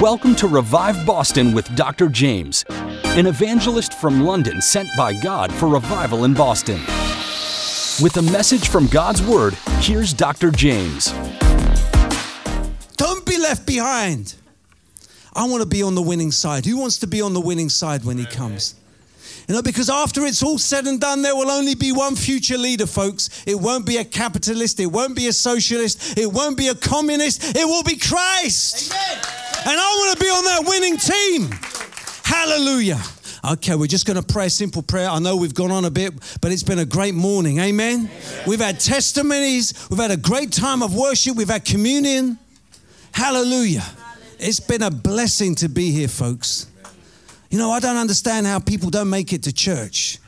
Welcome to Revive Boston with Dr. Jaymz, an evangelist from London sent by God for revival in Boston. With a message from God's Word, here's Dr. Jaymz. Don't be left behind. I want to be on the winning side. Who wants to be on the winning side when he comes? You know, because after it's all said and done, there will only be one future leader, folks. It won't be a capitalist, it won't be a socialist, it won't be a communist, it will be Christ. Amen. And I want to be on that winning team. Hallelujah. Okay, we're just going to pray a simple prayer. I know we've gone on a bit, but it's been a great morning. Amen? Amen. We've had testimonies, we've had a great time of worship, we've had communion. Hallelujah. It's been a blessing to be here, folks. You know, I don't understand how people don't make it to church.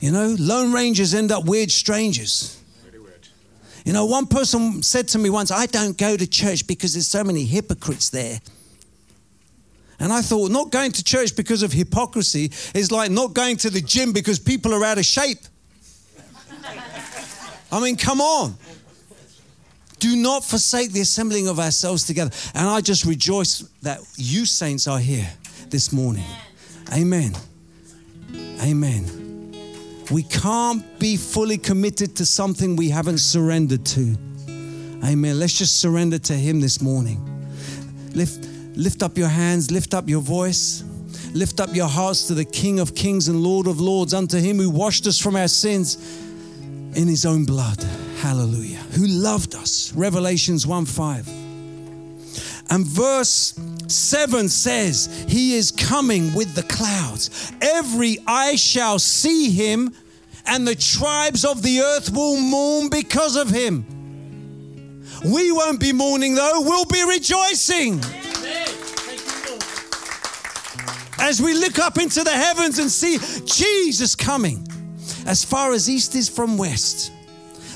You know, lone rangers end up weird strangers. You know, one person said to me once, I don't go to church because there's so many hypocrites there. And I thought, not going to church because of hypocrisy is like not going to the gym because people are out of shape. I mean, come on. Do not forsake the assembling of ourselves together. And I just rejoice that you saints are here this morning. Amen. Amen. We can't be fully committed to something we haven't surrendered to. Amen. Let's just surrender to Him this morning. Lift, lift up your hands, lift up your voice, lift up your hearts to the King of Kings and Lord of Lords, unto Him who washed us from our sins in His own blood. Hallelujah. Who loved us. Revelations 1 5. And verse 7 says, He is coming with the clouds. Every eye shall see him, and the tribes of the earth will mourn because of him. We won't be mourning though, we'll be rejoicing. As we look up into the heavens and see Jesus coming, as far as east is from west,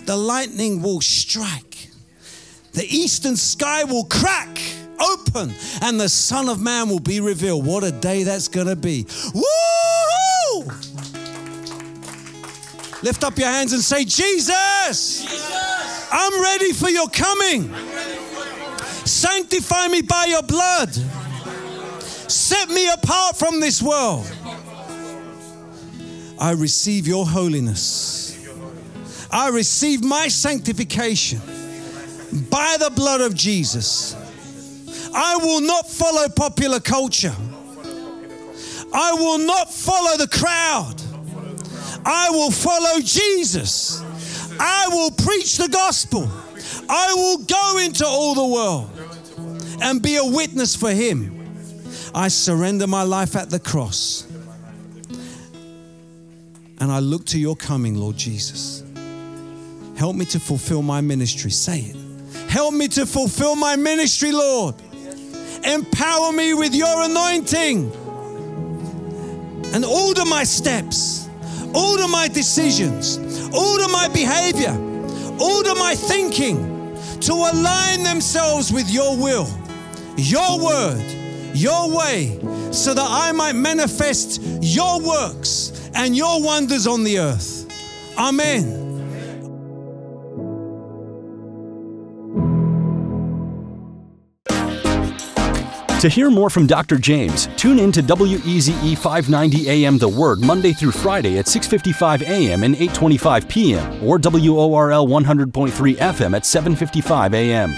the lightning will strike, the eastern sky will crack open and the Son of Man will be revealed. What a day that's going to be. Woo! Lift up your hands and say, Jesus, Jesus. I'm ready for your coming. Sanctify me by your blood. Set me apart from this world. I receive your holiness. I receive my sanctification by the blood of Jesus. I will not follow popular culture. I will not follow the crowd. I will follow Jesus. I will preach the gospel. I will go into all the world and be a witness for Him. I surrender my life at the cross. And I look to your coming, Lord Jesus. Help me to fulfill my ministry. Say it. Help me to fulfill my ministry, Lord. Empower me with your anointing and order my steps, order my decisions, order my behavior, order my thinking to align themselves with your will, your word, your way, so that I might manifest your works and your wonders on the earth. Amen. To hear more from Dr. Jaymz, tune in to WEZE 590 AM The Word Monday through Friday at 6:55 AM and 8:25 PM or WORL 100.3 FM at 7:55 AM.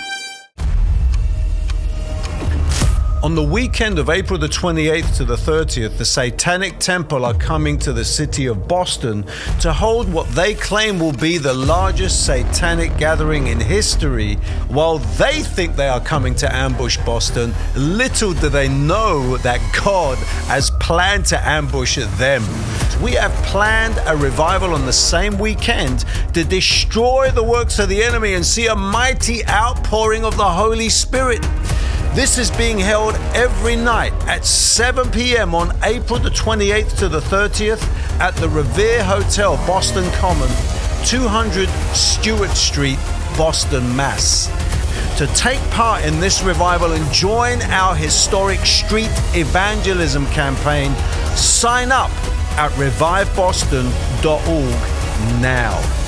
On the weekend of April the 28th to the 30th, the Satanic Temple are coming to the city of Boston to hold what they claim will be the largest satanic gathering in history. While they think they are coming to ambush Boston, little do they know that God has planned to ambush them. We have planned a revival on the same weekend to destroy the works of the enemy and see a mighty outpouring of the Holy Spirit. This is being held every night at 7 p.m. on April the 28th to the 30th at the Revere Hotel, Boston Common, 200 Stuart Street, Boston, Mass. To take part in this revival and join our historic street evangelism campaign, sign up at reviveboston.org now.